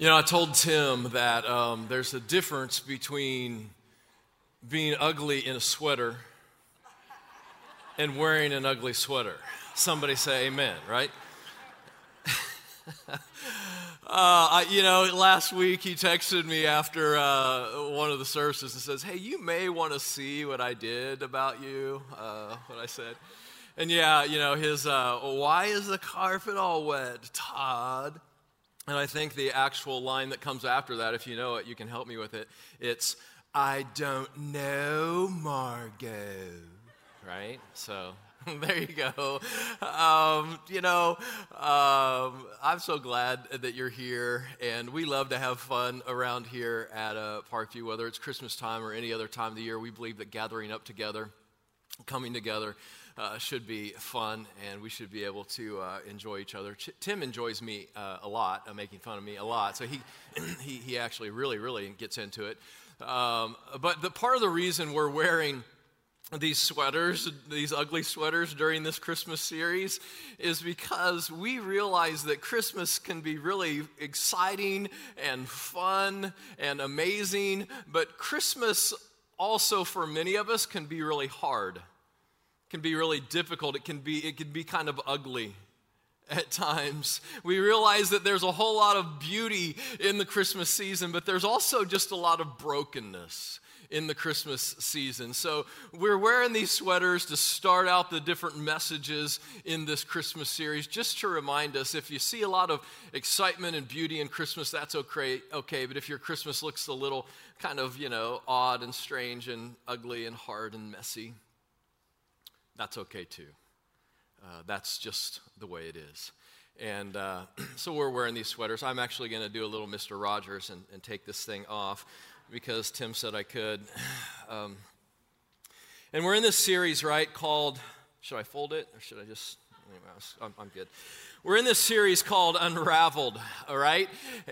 You know, I told Tim that um, there's a difference between being ugly in a sweater and wearing an ugly sweater. Somebody say amen, right? uh, I, you know, last week he texted me after uh, one of the services and says, Hey, you may want to see what I did about you, uh, what I said. And yeah, you know, his, uh, why is the carpet all wet, Todd? And I think the actual line that comes after that, if you know it, you can help me with it. It's, I don't know, Margo. Right? So there you go. Um, you know, um, I'm so glad that you're here, and we love to have fun around here at uh, Parkview, whether it's Christmas time or any other time of the year. We believe that gathering up together, coming together, uh, should be fun and we should be able to uh, enjoy each other. Ch- Tim enjoys me uh, a lot, uh, making fun of me a lot. So he, he, he actually really, really gets into it. Um, but the part of the reason we're wearing these sweaters, these ugly sweaters during this Christmas series, is because we realize that Christmas can be really exciting and fun and amazing, but Christmas also, for many of us, can be really hard can be really difficult. It can be, it can be kind of ugly at times. We realize that there's a whole lot of beauty in the Christmas season, but there's also just a lot of brokenness in the Christmas season. So we're wearing these sweaters to start out the different messages in this Christmas series, just to remind us if you see a lot of excitement and beauty in Christmas, that's okay, okay. But if your Christmas looks a little kind of, you know, odd and strange and ugly and hard and messy, that's okay too. Uh, that's just the way it is. And uh, so we're wearing these sweaters. I'm actually going to do a little Mr. Rogers and, and, take this thing off because Tim said I could. Um, and we're in this series, right, called, should I fold it or should I just, I'm, I'm good. We're in this series called Unraveled, all right?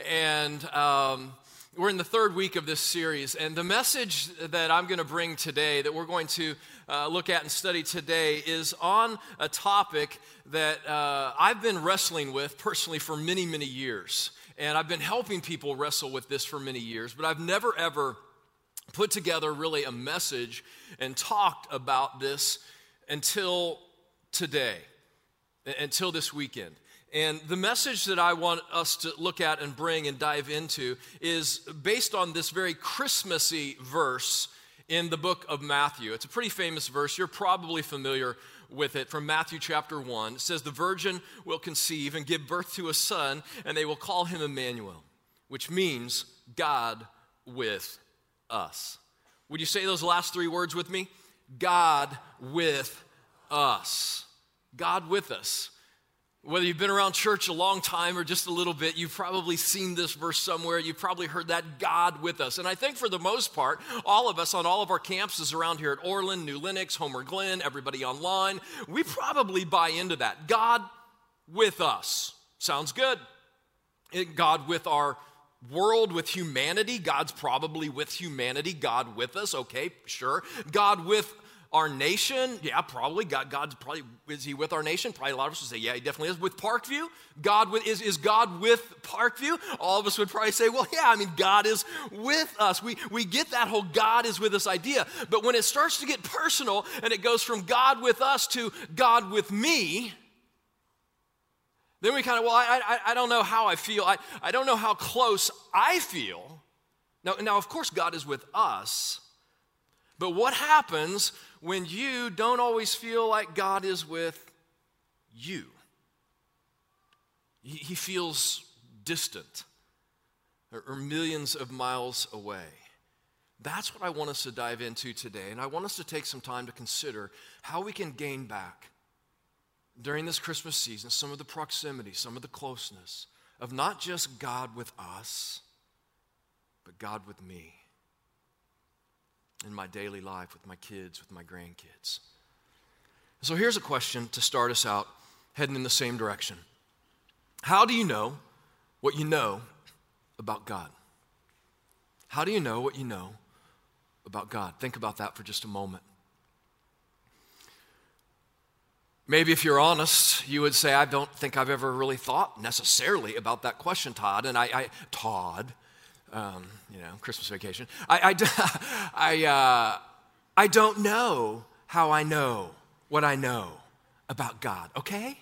And, um, we're in the third week of this series, and the message that I'm going to bring today, that we're going to uh, look at and study today, is on a topic that uh, I've been wrestling with personally for many, many years. And I've been helping people wrestle with this for many years, but I've never ever put together really a message and talked about this until today, until this weekend. And the message that I want us to look at and bring and dive into is based on this very Christmassy verse in the book of Matthew. It's a pretty famous verse. You're probably familiar with it from Matthew chapter 1. It says, The virgin will conceive and give birth to a son, and they will call him Emmanuel, which means God with us. Would you say those last three words with me? God with us. God with us. Whether you've been around church a long time or just a little bit, you've probably seen this verse somewhere. You've probably heard that God with us. And I think for the most part, all of us on all of our campuses around here at Orland, New Lenox, Homer Glen, everybody online, we probably buy into that. God with us. Sounds good. Eh, God with our world, with humanity. God's probably with humanity. God with us. Okay, sure. God with our nation, yeah, probably. God, God's probably, is he with our nation? Probably a lot of us would say, yeah, he definitely is. With Parkview, God with, is, is God with Parkview? All of us would probably say, well, yeah, I mean, God is with us. We, we get that whole God is with us idea. But when it starts to get personal and it goes from God with us to God with me, then we kind of, well, I, I, I don't know how I feel. I, I don't know how close I feel. Now, now, of course, God is with us. But what happens when you don't always feel like God is with you? He feels distant or millions of miles away. That's what I want us to dive into today. And I want us to take some time to consider how we can gain back during this Christmas season some of the proximity, some of the closeness of not just God with us, but God with me in my daily life with my kids, with my grandkids. So here's a question to start us out, heading in the same direction. How do you know what you know about God? How do you know what you know about God? Think about that for just a moment. Maybe if you're honest, you would say, I don't think I've ever really thought necessarily about that question, Todd. And I, I Todd, um, you know, Christmas vacation. I, I, I, uh, I don't know how I know what I know about God, okay?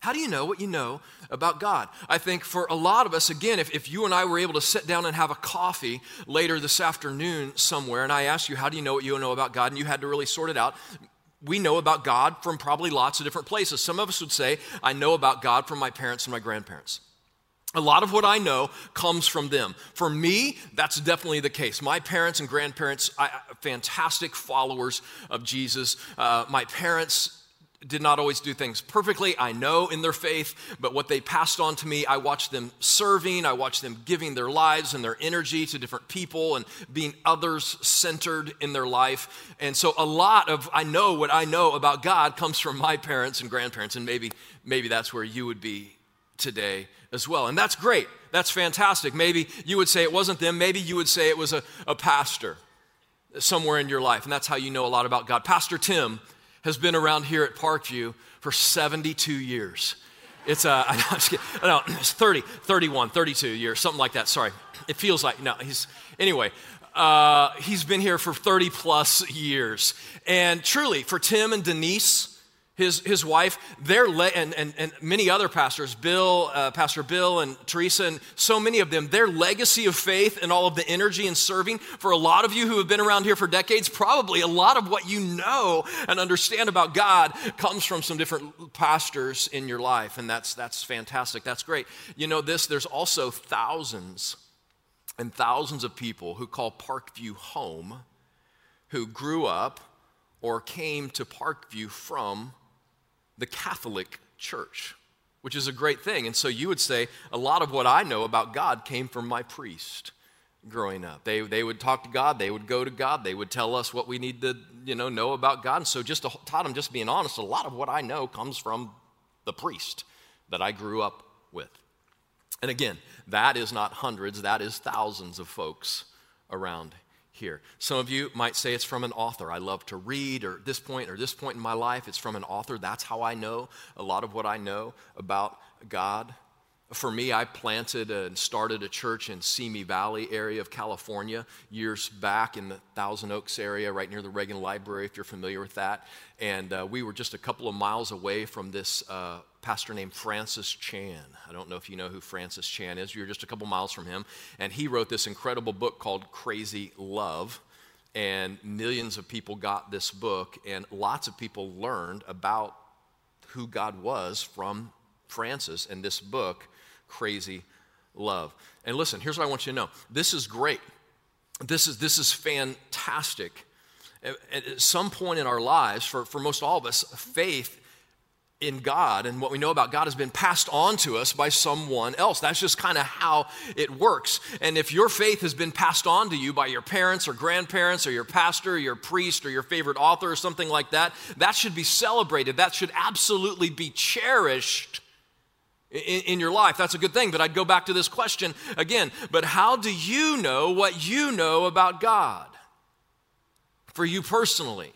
How do you know what you know about God? I think for a lot of us, again, if, if you and I were able to sit down and have a coffee later this afternoon somewhere, and I asked you, How do you know what you know about God? and you had to really sort it out, we know about God from probably lots of different places. Some of us would say, I know about God from my parents and my grandparents. A lot of what I know comes from them. For me, that's definitely the case. My parents and grandparents, I, fantastic followers of Jesus. Uh, my parents did not always do things perfectly. I know in their faith, but what they passed on to me, I watched them serving, I watched them giving their lives and their energy to different people and being others centered in their life. And so a lot of I know what I know about God comes from my parents and grandparents and maybe maybe that's where you would be today as well. And that's great. That's fantastic. Maybe you would say it wasn't them, maybe you would say it was a, a pastor somewhere in your life and that's how you know a lot about God. Pastor Tim has been around here at Parkview for 72 years. It's, uh, I know, no, it's 30, 31, 32 years, something like that. Sorry. It feels like, no, he's, anyway, uh, he's been here for 30 plus years. And truly, for Tim and Denise, his, his wife, their le- and, and, and many other pastors, Bill, uh, Pastor Bill and Teresa, and so many of them, their legacy of faith and all of the energy and serving, for a lot of you who have been around here for decades, probably a lot of what you know and understand about God comes from some different pastors in your life. And that's, that's fantastic. That's great. You know this, there's also thousands and thousands of people who call Parkview home, who grew up or came to Parkview from the Catholic Church, which is a great thing. And so you would say, a lot of what I know about God came from my priest growing up. They, they would talk to God, they would go to God, they would tell us what we need to you know, know about God. And so just to, Todd, I'm just being honest, a lot of what I know comes from the priest that I grew up with. And again, that is not hundreds, that is thousands of folks around here. Some of you might say it's from an author. I love to read, or this point or this point in my life, it's from an author. That's how I know a lot of what I know about God. For me, I planted and started a church in Simi Valley area of California years back in the Thousand Oaks area, right near the Reagan Library, if you're familiar with that. And uh, we were just a couple of miles away from this uh, pastor named Francis Chan. I don't know if you know who Francis Chan is. You're just a couple miles from him. And he wrote this incredible book called Crazy Love. And millions of people got this book, and lots of people learned about who God was from Francis and this book crazy love. And listen, here's what I want you to know this is great. This is, this is fantastic. At some point in our lives, for, for most all of us, faith in God and what we know about God has been passed on to us by someone else. That's just kind of how it works. And if your faith has been passed on to you by your parents or grandparents or your pastor or your priest or your favorite author or something like that, that should be celebrated. That should absolutely be cherished in, in, your life. That's a good thing. But I'd go back to this question again. But how do you know what you know about God? For you personally.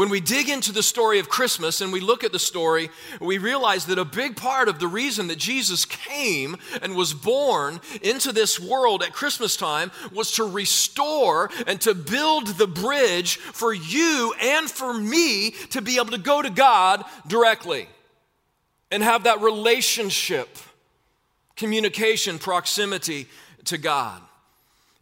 When we dig into the story of Christmas and we look at the story, we realize that a big part of the reason that Jesus came and was born into this world at Christmas time was to restore and to build the bridge for you and for me to be able to go to God directly and have that relationship, communication, proximity to God.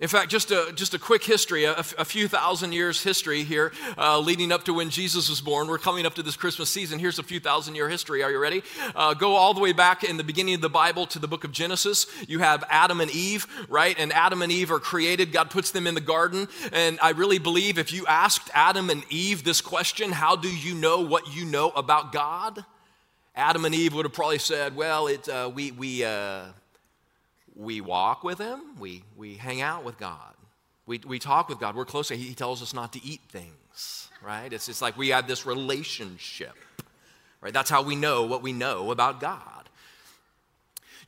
In fact, just a, just a quick history, a, a few thousand years history here, uh, leading up to when Jesus was born. We're coming up to this Christmas season. Here's a few thousand year history. Are you ready? Uh, go all the way back in the beginning of the Bible to the book of Genesis. You have Adam and Eve, right? And Adam and Eve are created. God puts them in the garden. And I really believe if you asked Adam and Eve this question, how do you know what you know about God? Adam and Eve would have probably said, well, it, uh, we, we, uh, we walk with him, we, we hang out with God, we, we talk with God, we're close. He tells us not to eat things, right? It's, it's like we have this relationship, right? That's how we know what we know about God.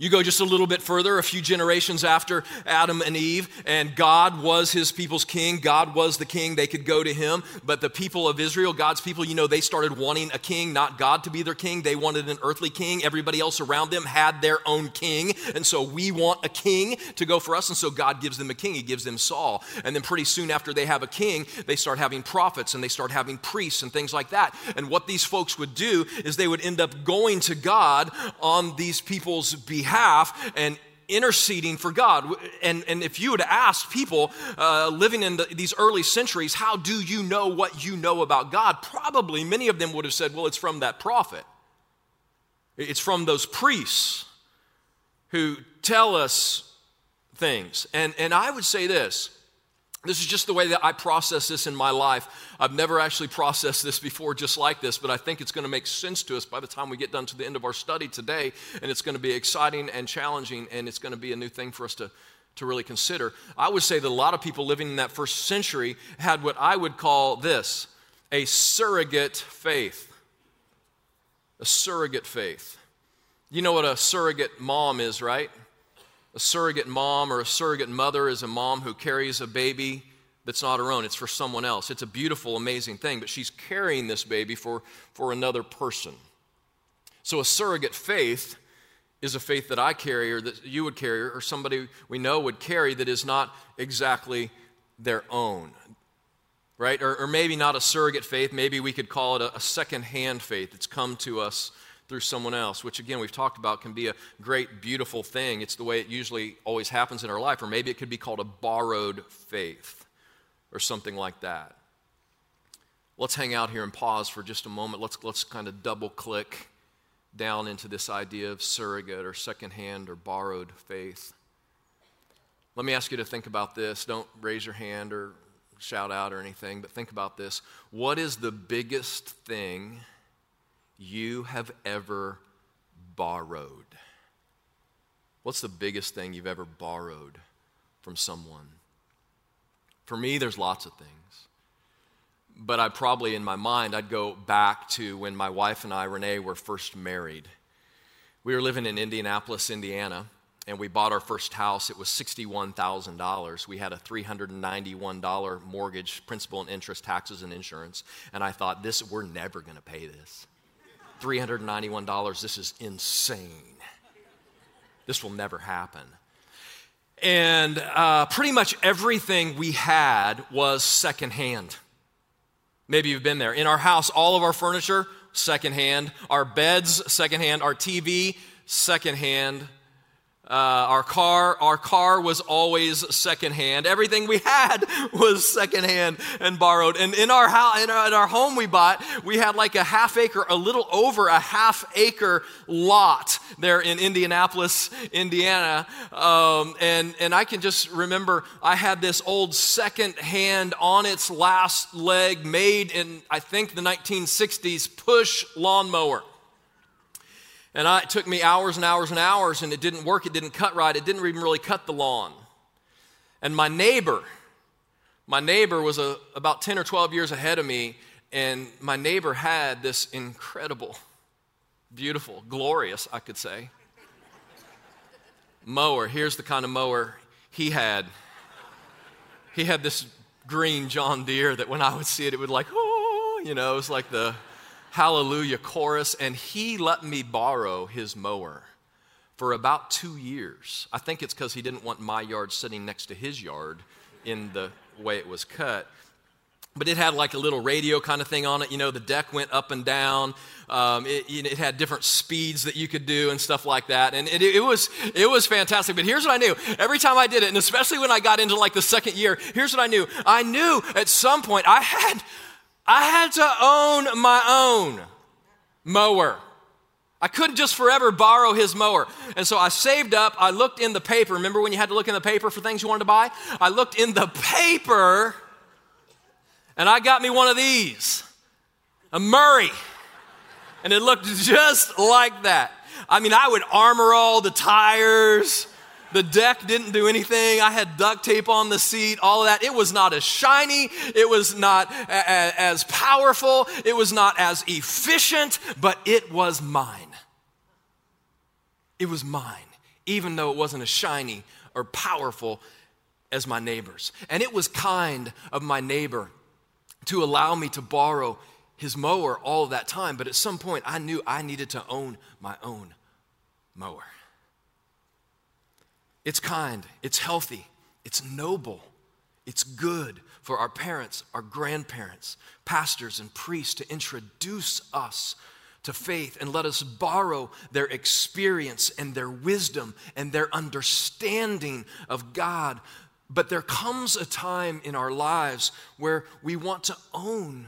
You go just a little bit further, a few generations after Adam and Eve, and God was his people's king. God was the king. They could go to him. But the people of Israel, God's people, you know, they started wanting a king, not God to be their king. They wanted an earthly king. Everybody else around them had their own king. And so we want a king to go for us. And so God gives them a king. He gives them Saul. And then pretty soon after they have a king, they start having prophets and they start having priests and things like that. And what these folks would do is they would end up going to God on these people's behalf behalf and interceding for God. And, and if you would ask people uh, living in the, these early centuries, how do you know what you know about God? Probably many of them would have said, well, it's from that prophet, it's from those priests who tell us things. And, and I would say this this is just the way that I process this in my life. I've never actually processed this before just like this, but I think it's going to make sense to us by the time we get done to the end of our study today. And it's going to be exciting and challenging, and it's going to be a new thing for us to, to really consider. I would say that a lot of people living in that first century had what I would call this a surrogate faith. A surrogate faith. You know what a surrogate mom is, right? A surrogate mom or a surrogate mother is a mom who carries a baby that's not her own, it's for someone else. It's a beautiful, amazing thing, but she's carrying this baby for, for another person. So a surrogate faith is a faith that I carry or that you would carry or somebody we know would carry that is not exactly their own. Right? Or, or maybe not a surrogate faith, maybe we could call it a, a second hand faith that's come to us through someone else, which again we've talked about can be a great, beautiful thing. It's the way it usually always happens in our life, or maybe it could be called a borrowed faith or something like that. Let's hang out here and pause for just a moment. Let's, let's kind of double click down into this idea of surrogate or secondhand or borrowed faith. Let me ask you to think about this. Don't raise your hand or shout out or anything, but think about this. What is the biggest thing you have ever borrowed? What's the biggest thing you've ever borrowed from someone? For me, there's lots of things. But I probably, in my mind, I'd go back to when my wife and I, Renee, were first married. We were living in Indianapolis, Indiana, and we bought our first house. It was $61,000. We had a $391 mortgage, principal and interest, taxes and insurance. And I thought, this, we're never going to pay this. $391. This is insane. This will never happen. And uh, pretty much everything we had was secondhand. Maybe you've been there. In our house, all of our furniture, secondhand. Our beds, secondhand. Our TV, secondhand. Uh, our car, our car was always secondhand. Everything we had was secondhand and borrowed. And in our house, in our, in our home we bought, we had like a half acre, a little over a half acre lot there in Indianapolis, Indiana. Um, and and I can just remember I had this old secondhand on its last leg, made in I think the 1960s push lawnmower. And I, it took me hours and hours and hours, and it didn't work. It didn't cut right. It didn't even really cut the lawn. And my neighbor, my neighbor was a, about 10 or 12 years ahead of me, and my neighbor had this incredible, beautiful, glorious, I could say, mower. Here's the kind of mower he had. He had this green John Deere that when I would see it, it would like, oh, you know, it was like the hallelujah chorus, and he let me borrow his mower for about two years. I think it's because he didn't want my yard sitting next to his yard in the way it was cut. But it had like a little radio kind of thing on it. You know, the deck went up and down. Um, it, it, had different speeds that you could do and stuff like that. And it, it, was, it was fantastic. But here's what I knew every time I did it, and especially when I got into like the second year, here's what I knew. I knew at some point I had I had to own my own mower. I couldn't just forever borrow his mower. And so I saved up. I looked in the paper. Remember when you had to look in the paper for things you wanted to buy? I looked in the paper and I got me one of these a Murray. And it looked just like that. I mean, I would Armor All the tires. The deck didn't do anything. I had duct tape on the seat, all of that. It was not as shiny. It was not a- a- as powerful. It was not as efficient, but it was mine. It was mine. even though it wasn't as shiny or powerful as my neighbor's. And it was kind of my neighbor to allow me to borrow his mower all of that time, but at some point I knew I needed to own my own mower. It's kind, it's healthy, it's noble, it's good for our parents, our grandparents, pastors, and priests to introduce us to faith and let us borrow their experience and their wisdom and their understanding of God. But there comes a time in our lives where we want to own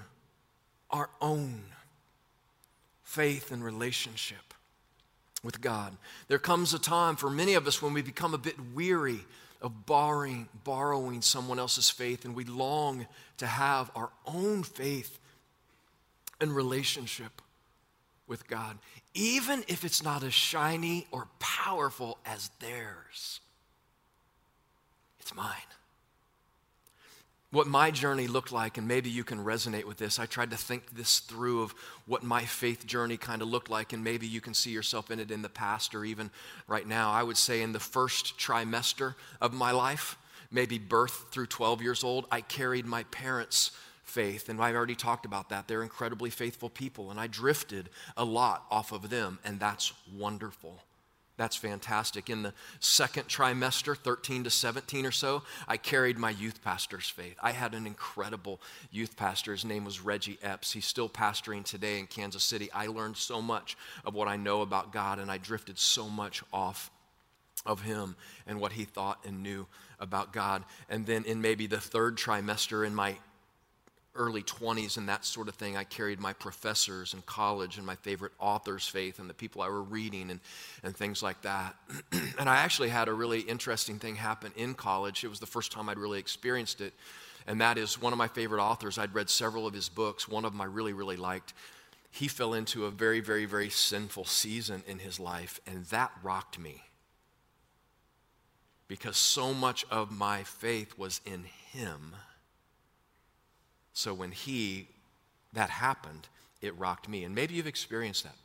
our own faith and relationship with God. There comes a time for many of us when we become a bit weary of borrowing, borrowing someone else's faith and we long to have our own faith and relationship with God, even if it's not as shiny or powerful as theirs. It's mine. What my journey looked like, and maybe you can resonate with this. I tried to think this through of what my faith journey kind of looked like, and maybe you can see yourself in it in the past or even right now. I would say in the first trimester of my life, maybe birth through 12 years old, I carried my parents' faith. And I've already talked about that. They're incredibly faithful people, and I drifted a lot off of them, and that's wonderful. That's fantastic. In the second trimester, 13 to 17 or so, I carried my youth pastor's faith. I had an incredible youth pastor. His name was Reggie Epps. He's still pastoring today in Kansas City. I learned so much of what I know about God, and I drifted so much off of him and what he thought and knew about God. And then in maybe the third trimester in my early 20s and that sort of thing, I carried my professors in college and my favorite authors' faith and the people I were reading and, and things like that. and I actually had a really interesting thing happen in college. It was the first time I'd really experienced it. And that is one of my favorite authors. I'd read several of his books. One of them I really, really liked. He fell into a very, very, very sinful season in his life, and that rocked me. Because so much of my faith was in him so when he, that happened, it rocked me. And maybe you've experienced that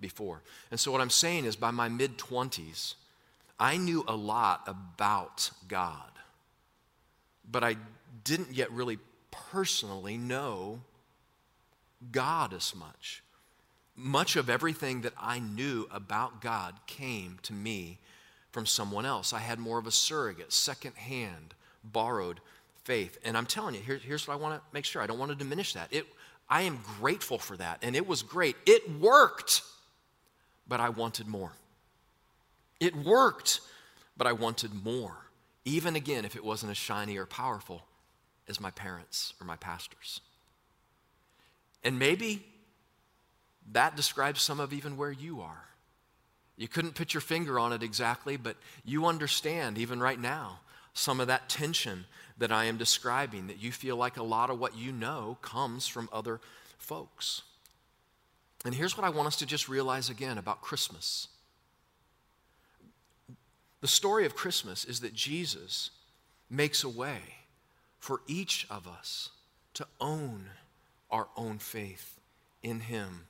before. And so what I'm saying is by my mid 20s, I knew a lot about God, but I didn't yet really personally know God as much. Much of everything that I knew about God came to me from someone else. I had more of a surrogate, secondhand, borrowed faith. And I'm telling you, here, here's what I want to make sure. I don't want to diminish that. It, I am grateful for that, and it was great. It worked, but I wanted more. It worked, but I wanted more. Even again, if it wasn't as shiny or powerful as my parents or my pastors. And maybe that describes some of even where you are. You couldn't put your finger on it exactly, but you understand even right now some of that tension that I am describing, that you feel like a lot of what you know comes from other folks. And here's what I want us to just realize again about Christmas. The story of Christmas is that Jesus makes a way for each of us to own our own faith in Him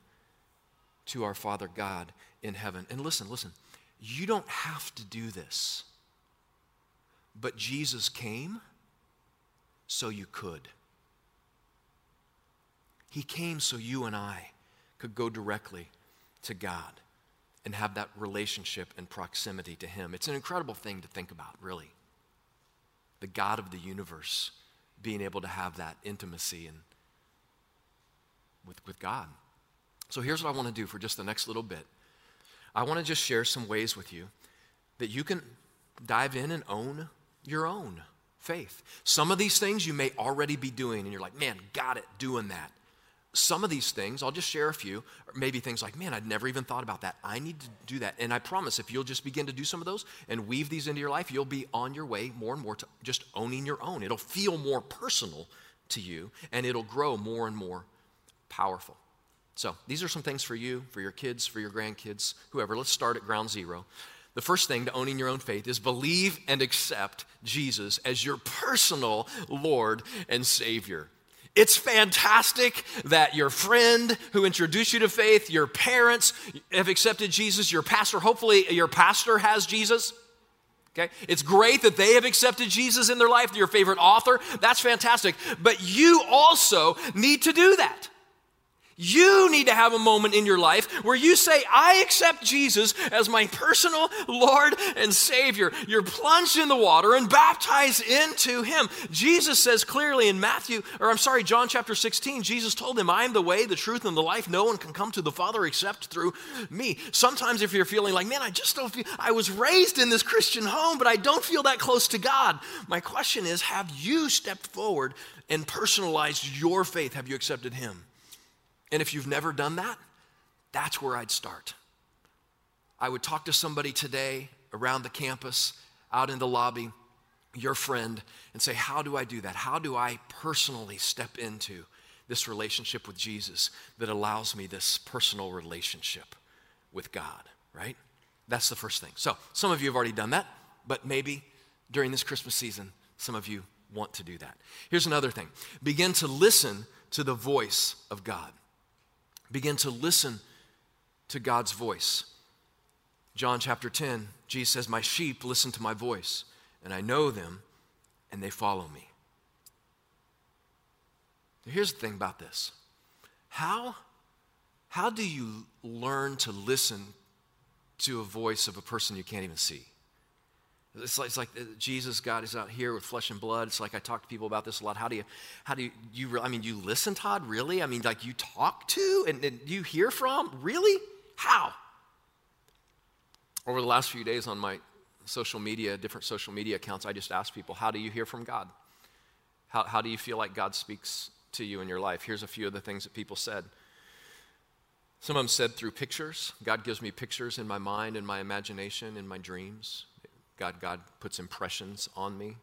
to our Father God in heaven. And listen, listen, you don't have to do this, but Jesus came so you could. He came so you and I could go directly to God and have that relationship and proximity to Him. It's an incredible thing to think about, really. The God of the universe being able to have that intimacy and with, with God. So here's what I want to do for just the next little bit. I want to just share some ways with you that you can dive in and own your own faith. Some of these things you may already be doing, and you're like, man, got it, doing that. Some of these things, I'll just share a few, maybe things like, man, I'd never even thought about that. I need to do that. And I promise, if you'll just begin to do some of those and weave these into your life, you'll be on your way more and more to just owning your own. It'll feel more personal to you, and it'll grow more and more powerful. So, these are some things for you, for your kids, for your grandkids, whoever. Let's start at ground zero. The first thing to owning your own faith is believe and accept Jesus as your personal Lord and Savior. It's fantastic that your friend who introduced you to faith, your parents have accepted Jesus, your pastor, hopefully your pastor has Jesus. Okay? It's great that they have accepted Jesus in their life, your favorite author. That's fantastic. But you also need to do that. You need to have a moment in your life where you say, I accept Jesus as my personal Lord and Savior. You're plunged in the water and baptized into Him. Jesus says clearly in Matthew, or I'm sorry, John chapter 16, Jesus told him, I am the way, the truth, and the life. No one can come to the Father except through me. Sometimes if you're feeling like, man, I just don't feel, I was raised in this Christian home, but I don't feel that close to God. My question is, have you stepped forward and personalized your faith? Have you accepted Him? And if you've never done that, that's where I'd start. I would talk to somebody today around the campus, out in the lobby, your friend, and say, How do I do that? How do I personally step into this relationship with Jesus that allows me this personal relationship with God, right? That's the first thing. So, some of you have already done that, but maybe during this Christmas season, some of you want to do that. Here's another thing begin to listen to the voice of God begin to listen to God's voice. John chapter 10, Jesus says, My sheep listen to my voice, and I know them, and they follow me. Here's the thing about this how, how do you learn to listen to a voice of a person you can't even see? It's like, it's like uh, Jesus, God is out here with flesh and blood. It's like I talk to people about this a lot. How do you, how do you, you I mean, you listen, Todd? Really? I mean, like you talk to and, and you hear from? Really? How? Over the last few days on my social media, different social media accounts, I just asked people, how do you hear from God? How, how do you feel like God speaks to you in your life? Here's a few of the things that people said. Some of them said through pictures. God gives me pictures in my mind, in my imagination, in my dreams. God, God puts impressions on me.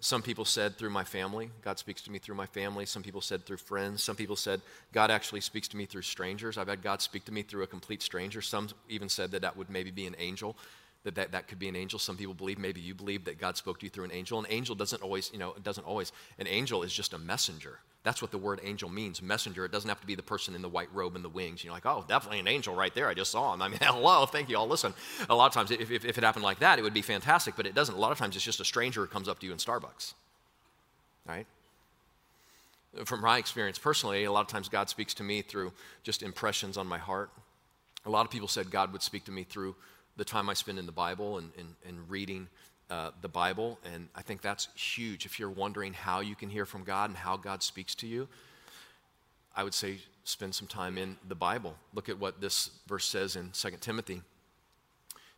Some people said through my family. God speaks to me through my family. Some people said through friends. Some people said God actually speaks to me through strangers. I've had God speak to me through a complete stranger. Some even said that that would maybe be an angel, that that, that could be an angel. Some people believe, maybe you believe that God spoke to you through an angel. An angel doesn't always, you know, it doesn't always. An angel is just a messenger. That's what the word angel means, messenger. It doesn't have to be the person in the white robe and the wings. You're like, oh, definitely an angel right there. I just saw him. I mean, hello, thank you all. Listen, a lot of times, if, if, if, it happened like that, it would be fantastic, but it doesn't. A lot of times, it's just a stranger who comes up to you in Starbucks, right? From my experience personally, a lot of times God speaks to me through just impressions on my heart. A lot of people said God would speak to me through the time I spend in the Bible and, and, and reading uh, the Bible, and I think that's huge. If you're wondering how you can hear from God and how God speaks to you, I would say spend some time in the Bible. Look at what this verse says in 2 Timothy.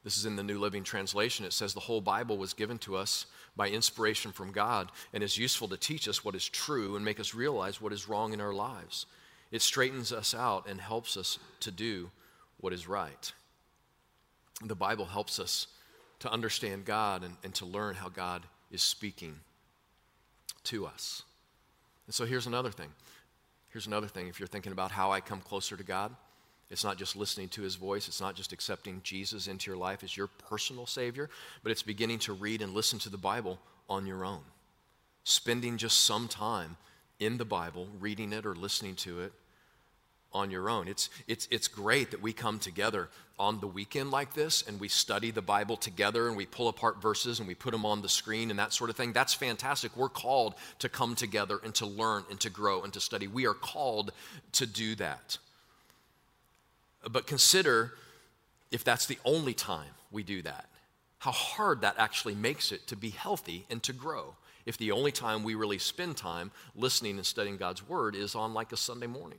This is in the New Living Translation. It says, The whole Bible was given to us by inspiration from God and is useful to teach us what is true and make us realize what is wrong in our lives. It straightens us out and helps us to do what is right. The Bible helps us to understand God and, and to learn how God is speaking to us. And so here's another thing. Here's another thing. If you're thinking about how I come closer to God, it's not just listening to his voice, it's not just accepting Jesus into your life as your personal Savior, but it's beginning to read and listen to the Bible on your own. Spending just some time in the Bible, reading it or listening to it on your own. It's, it's, it's great that we come together on the weekend like this and we study the Bible together and we pull apart verses and we put them on the screen and that sort of thing. That's fantastic. We're called to come together and to learn and to grow and to study. We are called to do that. But consider if that's the only time we do that, how hard that actually makes it to be healthy and to grow. If the only time we really spend time listening and studying God's Word is on like a Sunday morning.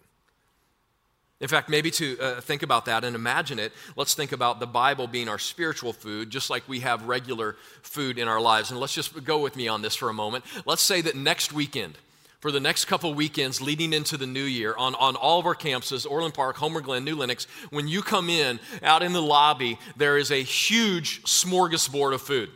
In fact, maybe to uh, think about that and imagine it, let's think about the Bible being our spiritual food, just like we have regular food in our lives. And let's just go with me on this for a moment. Let's say that next weekend, for the next couple weekends leading into the new year, on, on all of our campuses, Orland Park, Homer Glen, New Lenox, when you come in out in the lobby, there is a huge smorgasbord of food.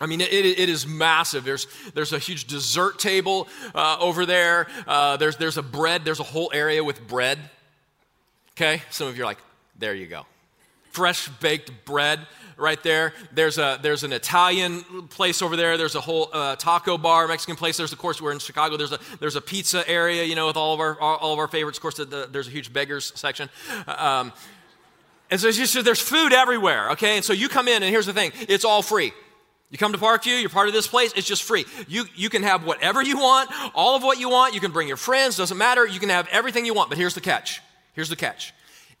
I mean, it, it is massive. There's, there's a huge dessert table uh, over there. Uh, there's, there's a bread, there's a whole area with bread. Okay? Some of you are like, there you go. fresh baked bread right there. There's, a, there's an Italian place over there. There's a whole uh, taco bar, Mexican place. There's, of course, we're in Chicago. There's a, there's a pizza area, you know, with all of our, all of our favorites. Of course, the, the, there's a huge beggars section. Um, and so, just, there's food everywhere, okay? And so you come in, and here's the thing it's all free. You come to Parkview, you're part of this place, it's just free. You, you can have whatever you want, all of what you want. You can bring your friends, doesn't matter. You can have everything you want. But here's the catch. Here's the catch.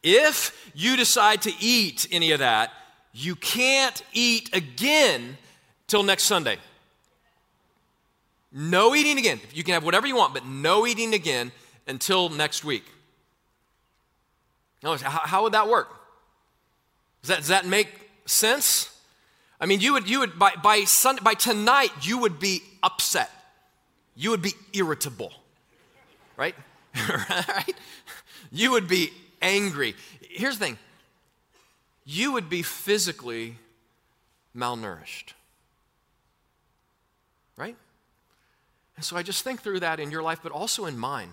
If you decide to eat any of that, you can't eat again till next Sunday. No eating again. You can have whatever you want, but no eating again until next week. How, how would that work? Does that, does that make sense? I mean, you would, you would by, by, Sunday, by tonight, you would be upset. You would be irritable, right? right? You would be angry. Here's the thing you would be physically malnourished. Right? And so I just think through that in your life, but also in mine.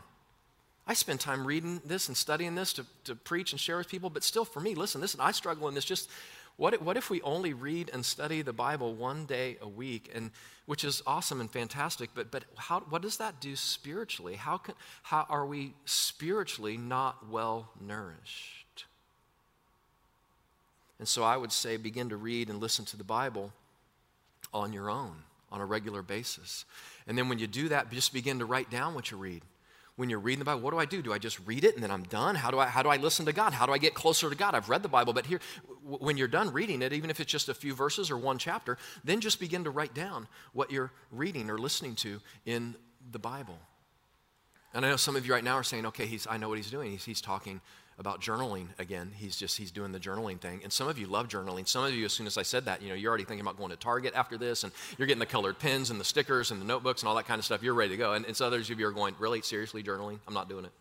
I spend time reading this and studying this to, to preach and share with people, but still for me, listen, listen, I struggle in this. Just what if, what if we only read and study the Bible one day a week, and which is awesome and fantastic, but, but how, what does that do spiritually? How, can, how are we spiritually not well nourished? And so I would say begin to read and listen to the Bible on your own on a regular basis. And then when you do that, just begin to write down what you read. When you're reading the Bible, what do I do? Do I just read it and then I'm done? How do I, how do I listen to God? How do I get closer to God? I've read the Bible, but here, when you're done reading it, even if it's just a few verses or one chapter, then just begin to write down what you're reading or listening to in the Bible. And I know some of you right now are saying, okay, he's, I know what he's doing. He's, he's talking about journaling again. He's just he's doing the journaling thing. And some of you love journaling. Some of you, as soon as I said that, you know, you're already thinking about going to Target after this, and you're getting the colored pens and the stickers and the notebooks and all that kind of stuff. You're ready to go. And, and so others of you are going, really seriously journaling? I'm not doing it.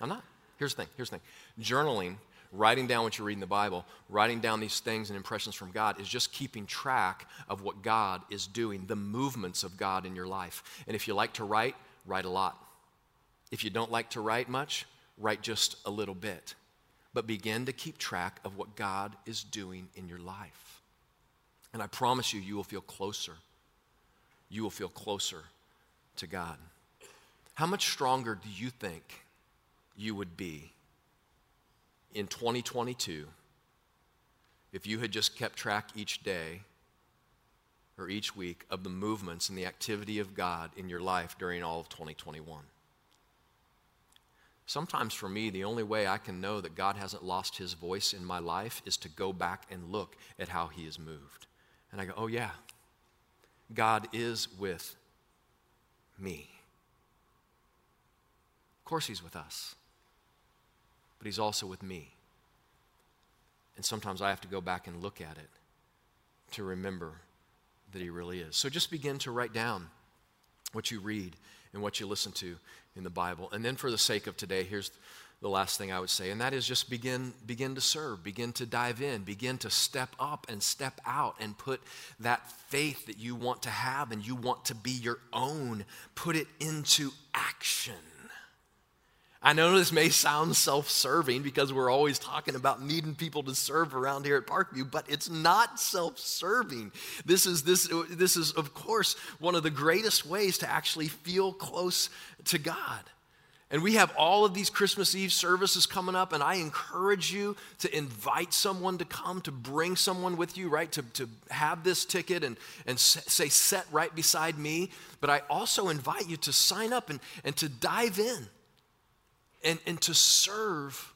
I'm not. Here's the thing. Here's the thing. Journaling, writing down what you read in the Bible, writing down these things and impressions from God is just keeping track of what God is doing, the movements of God in your life. And if you like to write, write a lot. If you don't like to write much, write just a little bit, but begin to keep track of what God is doing in your life. And I promise you, you will feel closer. You will feel closer to God. How much stronger do you think you would be in 2022 if you had just kept track each day or each week of the movements and the activity of God in your life during all of 2021? Sometimes for me, the only way I can know that God hasn't lost his voice in my life is to go back and look at how he has moved. And I go, oh, yeah, God is with me. Of course, he's with us, but he's also with me. And sometimes I have to go back and look at it to remember that he really is. So just begin to write down what you read and what you listen to in the Bible. And then for the sake of today, here's the last thing I would say, and that is just begin begin to serve, begin to dive in, begin to step up and step out and put that faith that you want to have and you want to be your own, put it into action. I know this may sound self serving because we're always talking about needing people to serve around here at Parkview, but it's not self serving. This is, this, this is, of course, one of the greatest ways to actually feel close to God. And we have all of these Christmas Eve services coming up, and I encourage you to invite someone to come, to bring someone with you, right? To, to have this ticket and, and say, set right beside me. But I also invite you to sign up and, and to dive in and, and to serve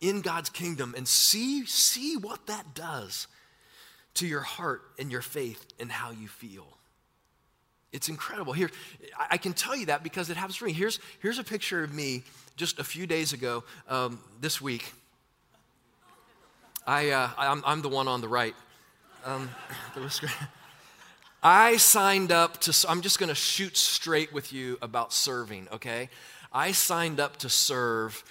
in God's kingdom and see, see what that does to your heart and your faith and how you feel. It's incredible. Here, I can tell you that because it happens for me. Here's, here's a picture of me just a few days ago um, this week. I, uh, I'm, I'm, the one on the right. Um, I signed up to, I'm just going to shoot straight with you about serving, okay? I signed up to serve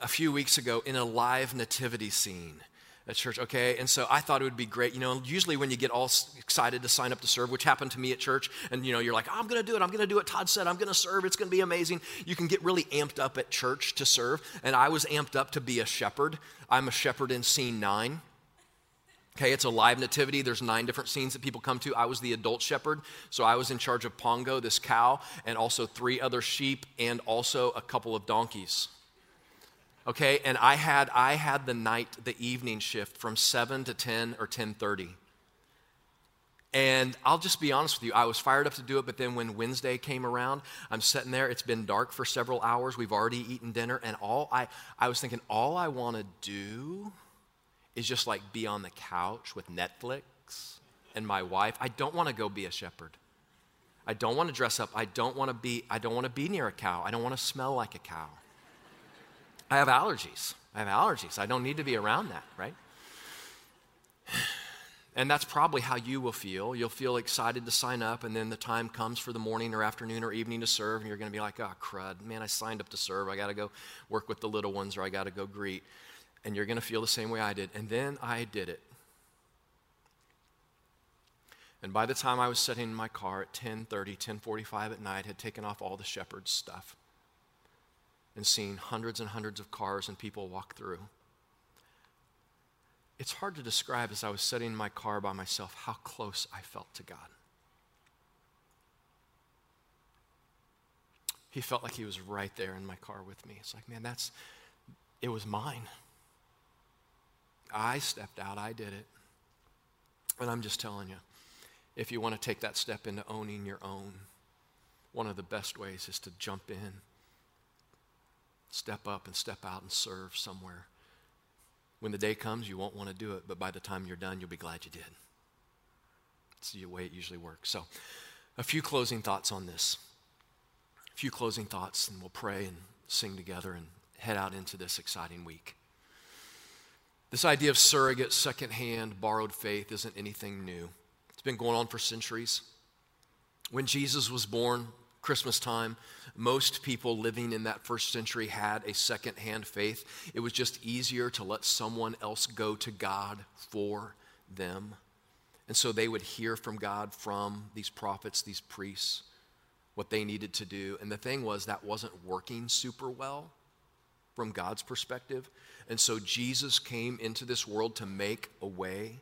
a few weeks ago in a live nativity scene. at church, okay? And so I thought it would be great. You know, usually when you get all excited to sign up to serve, which happened to me at church, and you know, you're like, I'm gonna do it, I'm gonna do what Todd said, I'm gonna serve, it's gonna be amazing. You can get really amped up at church to serve, and I was amped up to be a shepherd. I'm a shepherd in scene nine. Okay, it's a live nativity. There's nine different scenes that people come to. I was the adult shepherd, so I was in charge of Pongo, this cow, and also three other sheep, and also a couple of donkeys okay and i had i had the night the evening shift from 7 to 10 or 10.30 and i'll just be honest with you i was fired up to do it but then when wednesday came around i'm sitting there it's been dark for several hours we've already eaten dinner and all i i was thinking all i want to do is just like be on the couch with netflix and my wife i don't want to go be a shepherd i don't want to dress up i don't want to be i don't want to be near a cow i don't want to smell like a cow I have allergies. I have allergies. I don't need to be around that, right? And that's probably how you will feel. You'll feel excited to sign up, and then the time comes for the morning or afternoon or evening to serve, and you're going to be like, oh, crud, man, I signed up to serve. I got to go work with the little ones, or I got to go greet. And you're going to feel the same way I did. And then I did it. And by the time I was sitting in my car at 10:30, 10:45 at night, had taken off all the shepherd's stuff and seen hundreds and hundreds of cars and people walk through. It's hard to describe as I was sitting in my car by myself how close I felt to God. He felt like he was right there in my car with me. It's like, man, that's, it was mine. I stepped out, I did it. And I'm just telling you, if you want to take that step into owning your own, one of the best ways is to jump in step up and step out and serve somewhere. When the day comes, you won't want to do it, but by the time you're done, you'll be glad you did. It's the way it usually works. So, a few closing thoughts on this. A few closing thoughts, and we'll pray and sing together and head out into this exciting week. This idea of surrogate, secondhand, borrowed faith isn't anything new. It's been going on for centuries. When Jesus was born, Christmas time, most people living in that first century had a second-hand faith. It was just easier to let someone else go to God for them. And so they would hear from God from these prophets, these priests, what they needed to do. And the thing was, that wasn't working super well from God's perspective. And so Jesus came into this world to make a way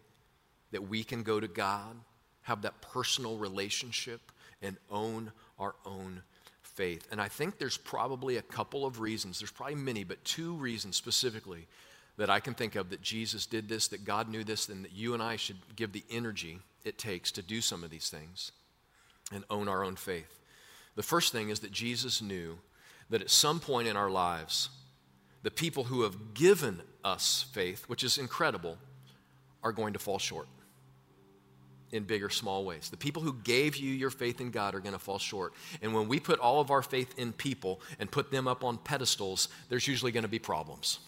that we can go to God, have that personal relationship, and own our own faith. And I think there's probably a couple of reasons, there's probably many, but two reasons specifically that I can think of that Jesus did this, that God knew this, and that you and I should give the energy it takes to do some of these things and own our own faith. The first thing is that Jesus knew that at some point in our lives, the people who have given us faith, which is incredible, are going to fall short in big or small ways. The people who gave you your faith in God are going to fall short. And when we put all of our faith in people and put them up on pedestals, there's usually going to be problems.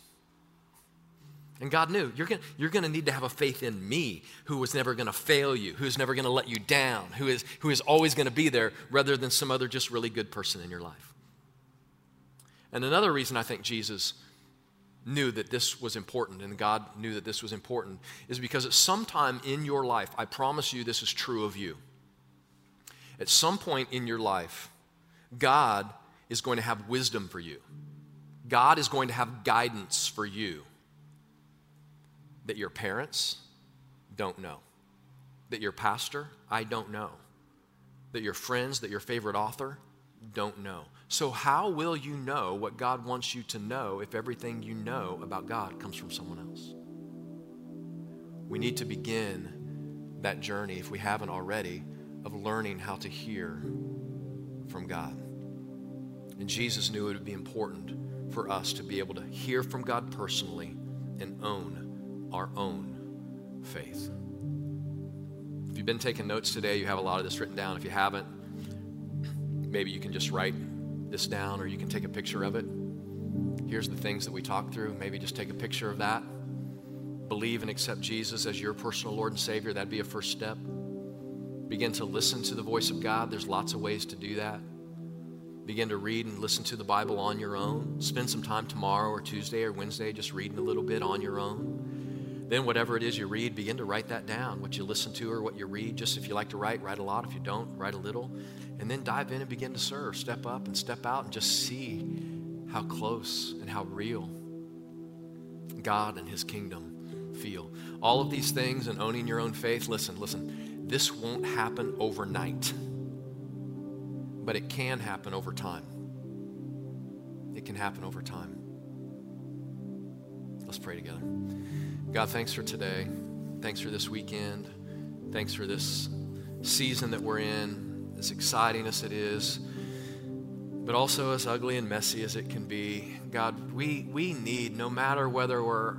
And God knew you're going you're to need to have a faith in me who was never going to fail you, who's never going to let you down, who is, who is always going to be there rather than some other just really good person in your life. And another reason I think Jesus knew that this was important and God knew that this was important is because at some time in your life, I promise you this is true of you. At some point in your life, God is going to have wisdom for you. God is going to have guidance for you that your parents don't know, that your pastor, I don't know, that your friends, that your favorite author don't know. So, how will you know what God wants you to know if everything you know about God comes from someone else? We need to begin that journey, if we haven't already, of learning how to hear from God. And Jesus knew it would be important for us to be able to hear from God personally and own our own faith. If you've been taking notes today, you have a lot of this written down. If you haven't, maybe you can just write this down or you can take a picture of it. Here's the things that we talked through. Maybe just take a picture of that. Believe and accept Jesus as your personal Lord and Savior. That'd be a first step. Begin to listen to the voice of God. There's lots of ways to do that. Begin to read and listen to the Bible on your own. Spend some time tomorrow or Tuesday or Wednesday just reading a little bit on your own. Then, whatever it is you read, begin to write that down. What you listen to or what you read. Just if you like to write, write a lot. If you don't, write a little. And then dive in and begin to serve. Step up and step out and just see how close and how real God and His kingdom feel. All of these things and owning your own faith, listen, listen, this won't happen overnight, but it can happen over time. It can happen over time. Let's pray together. God, thanks for today. Thanks for this weekend. Thanks for this season that we're in, as exciting as it is, but also as ugly and messy as it can be. God, we, we need, no matter whether we're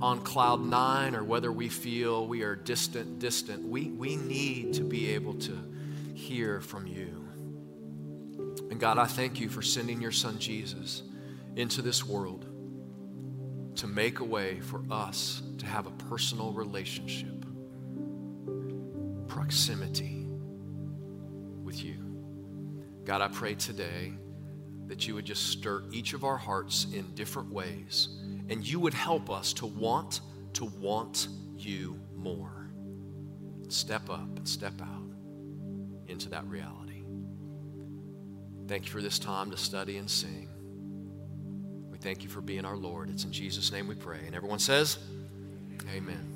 on cloud nine or whether we feel we are distant, distant, we, we need to be able to hear from you. And God, I thank you for sending your son Jesus into this world to make a way for us to have a personal relationship, proximity with you. God, I pray today that you would just stir each of our hearts in different ways and you would help us to want to want you more. Step up and step out into that reality. Thank you for this time to study and sing thank you for being our Lord. It's in Jesus' name we pray. And everyone says, Amen.